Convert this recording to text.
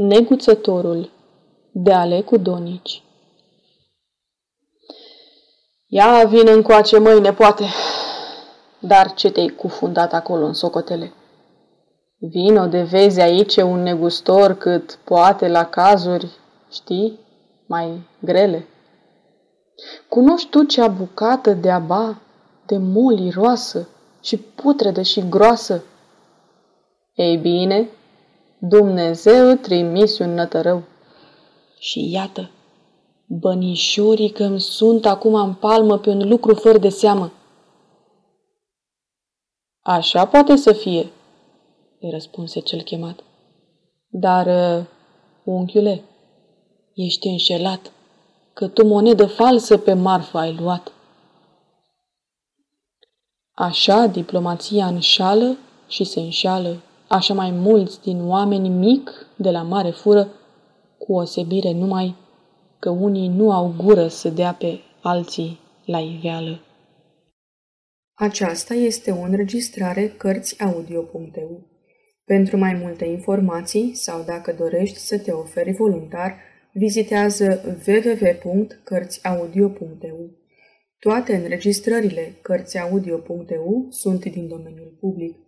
Neguțătorul de Alecu Donici Ia vin încoace, măi, nepoate! Dar ce te-ai cufundat acolo în socotele? Vino de vezi aici un negustor cât poate la cazuri, știi, mai grele. Cunoști tu cea bucată de aba, de moli roasă și putredă și groasă? Ei bine, Dumnezeu trimis un nătărău. Și iată, bănișorii că sunt acum în palmă pe un lucru fără de seamă. Așa poate să fie, îi răspunse cel chemat. Dar, uh, unchiule, ești înșelat, că tu monedă falsă pe marfă ai luat. Așa diplomația înșală și se înșală, așa mai mulți din oameni mic de la mare fură, cu osebire numai că unii nu au gură să dea pe alții la iveală. Aceasta este o înregistrare Cărțiaudio.eu. Pentru mai multe informații sau dacă dorești să te oferi voluntar, vizitează www.cărțiaudio.eu. Toate înregistrările Cărțiaudio.eu sunt din domeniul public.